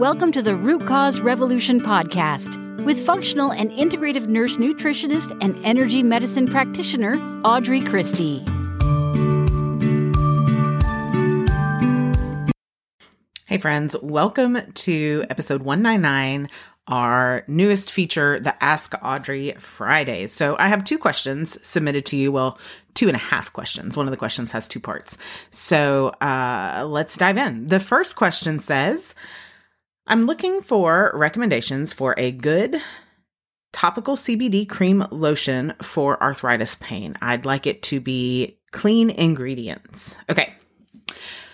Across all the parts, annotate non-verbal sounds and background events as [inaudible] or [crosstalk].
Welcome to the Root Cause Revolution podcast with functional and integrative nurse nutritionist and energy medicine practitioner Audrey Christie. Hey, friends, welcome to episode 199, our newest feature, the Ask Audrey Fridays. So, I have two questions submitted to you. Well, two and a half questions. One of the questions has two parts. So, uh, let's dive in. The first question says, I'm looking for recommendations for a good topical CBD cream lotion for arthritis pain. I'd like it to be clean ingredients. Okay.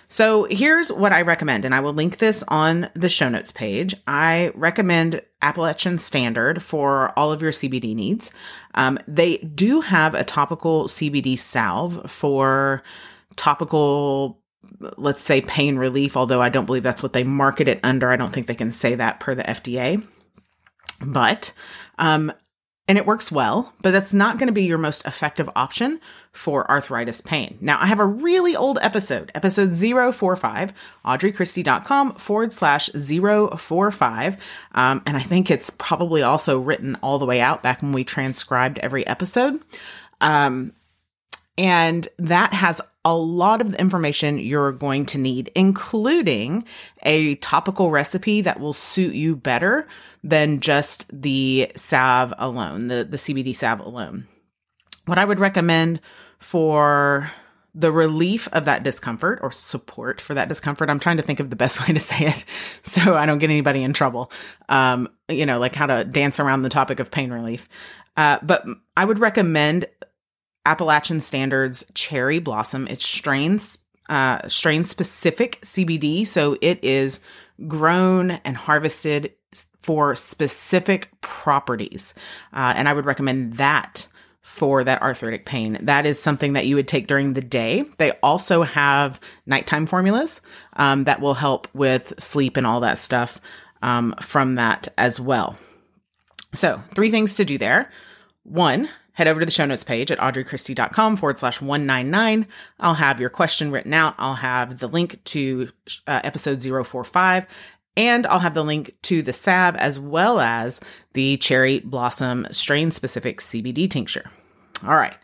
So here's what I recommend, and I will link this on the show notes page. I recommend Appalachian Standard for all of your CBD needs. Um, they do have a topical CBD salve for topical, let's say, pain relief, although I don't believe that's what they market it under. I don't think they can say that per the FDA. But um, and it works well, but that's not going to be your most effective option for arthritis pain. Now, I have a really old episode, episode 045, audreychristie.com forward slash 045. Um, and I think it's probably also written all the way out back when we transcribed every episode. Um, and that has a lot of the information you're going to need, including a topical recipe that will suit you better than just the salve alone, the, the CBD salve alone. What I would recommend for the relief of that discomfort or support for that discomfort. I'm trying to think of the best [laughs] way to say it so I don't get anybody in trouble. Um, you know, like how to dance around the topic of pain relief. Uh, but I would recommend Appalachian Standards Cherry Blossom. It's strains uh, strain specific CBD, so it is grown and harvested for specific properties, uh, and I would recommend that for that arthritic pain. That is something that you would take during the day. They also have nighttime formulas um, that will help with sleep and all that stuff um, from that as well. So, three things to do there. One, head over to the show notes page at audreychristie.com forward slash 199. I'll have your question written out. I'll have the link to uh, episode 045 and I'll have the link to the salve as well as the cherry blossom strain specific CBD tincture. All right.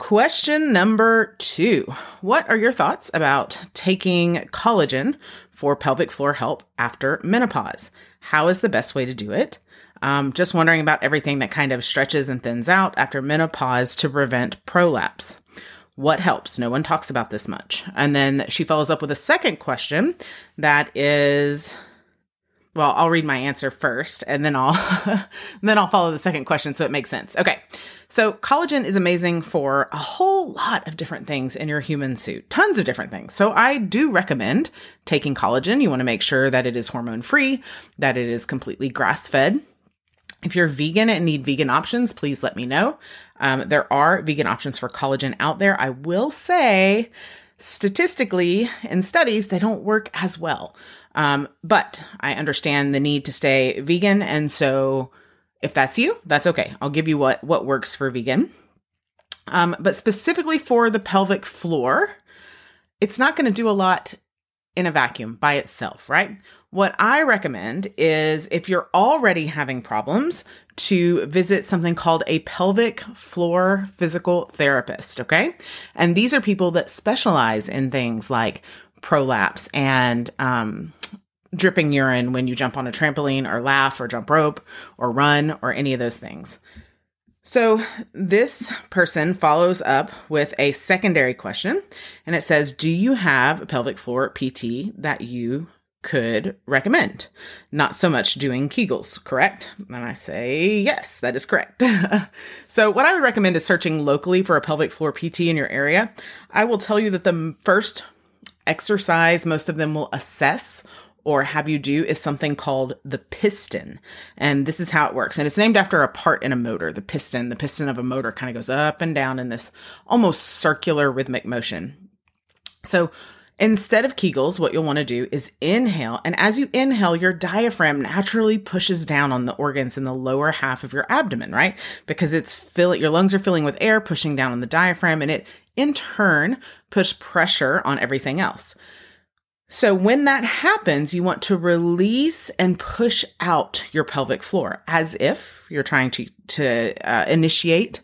Question number two What are your thoughts about taking collagen for pelvic floor help after menopause? How is the best way to do it? Um, just wondering about everything that kind of stretches and thins out after menopause to prevent prolapse. What helps? No one talks about this much. And then she follows up with a second question that is well, I'll read my answer first and then I'll [laughs] then I'll follow the second question so it makes sense. Okay. So, collagen is amazing for a whole lot of different things in your human suit. Tons of different things. So, I do recommend taking collagen. You want to make sure that it is hormone free, that it is completely grass-fed, if you're vegan and need vegan options, please let me know. Um, there are vegan options for collagen out there. I will say, statistically, in studies, they don't work as well. Um, but I understand the need to stay vegan. And so if that's you, that's okay. I'll give you what, what works for vegan. Um, but specifically for the pelvic floor, it's not going to do a lot in a vacuum by itself, right? What I recommend is if you're already having problems to visit something called a pelvic floor physical therapist, okay? And these are people that specialize in things like prolapse and um, dripping urine when you jump on a trampoline or laugh or jump rope or run or any of those things. So this person follows up with a secondary question and it says, Do you have a pelvic floor PT that you could recommend? Not so much doing Kegels, correct? And I say, Yes, that is correct. [laughs] so, what I would recommend is searching locally for a pelvic floor PT in your area. I will tell you that the first exercise most of them will assess or have you do is something called the piston. And this is how it works. And it's named after a part in a motor, the piston. The piston of a motor kind of goes up and down in this almost circular rhythmic motion. So instead of Kegels, what you'll want to do is inhale. And as you inhale, your diaphragm naturally pushes down on the organs in the lower half of your abdomen, right? Because it's filling, your lungs are filling with air, pushing down on the diaphragm, and it in turn push pressure on everything else. So when that happens, you want to release and push out your pelvic floor as if you're trying to, to uh, initiate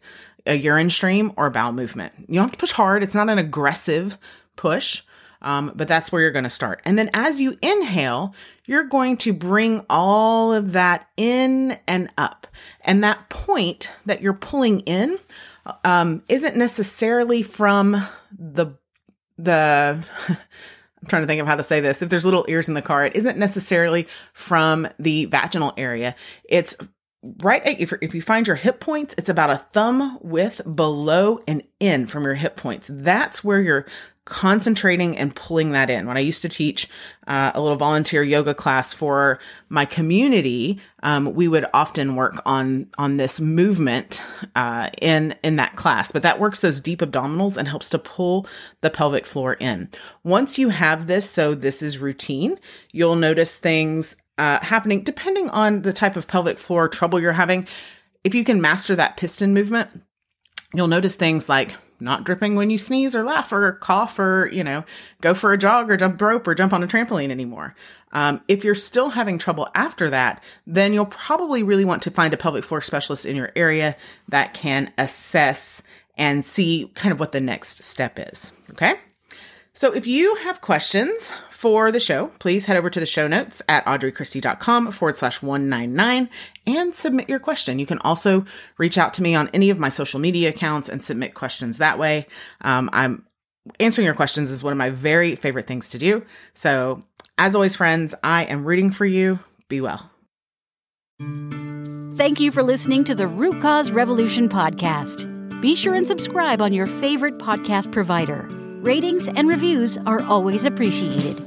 a urine stream or bowel movement. You don't have to push hard. It's not an aggressive push, um, but that's where you're going to start. And then as you inhale, you're going to bring all of that in and up. And that point that you're pulling in um, isn't necessarily from the the [laughs] I'm trying to think of how to say this. If there's little ears in the car, it isn't necessarily from the vaginal area. It's right at, if, if you find your hip points, it's about a thumb width below and in from your hip points. That's where you're concentrating and pulling that in. When I used to teach uh, a little volunteer yoga class for my community, um, we would often work on on this movement uh, in in that class. But that works those deep abdominals and helps to pull the pelvic floor in. Once you have this, so this is routine, you'll notice things uh, happening depending on the type of pelvic floor trouble you're having. If you can master that piston movement, you'll notice things like not dripping when you sneeze or laugh or cough or, you know, go for a jog or jump rope or jump on a trampoline anymore. Um, if you're still having trouble after that, then you'll probably really want to find a pelvic floor specialist in your area that can assess and see kind of what the next step is. Okay. So if you have questions for the show, please head over to the show notes at audreychristie.com forward slash 199 and submit your question. You can also reach out to me on any of my social media accounts and submit questions that way. Um, I'm answering your questions is one of my very favorite things to do. So as always, friends, I am rooting for you. Be well. Thank you for listening to the Root Cause Revolution podcast. Be sure and subscribe on your favorite podcast provider. Ratings and reviews are always appreciated.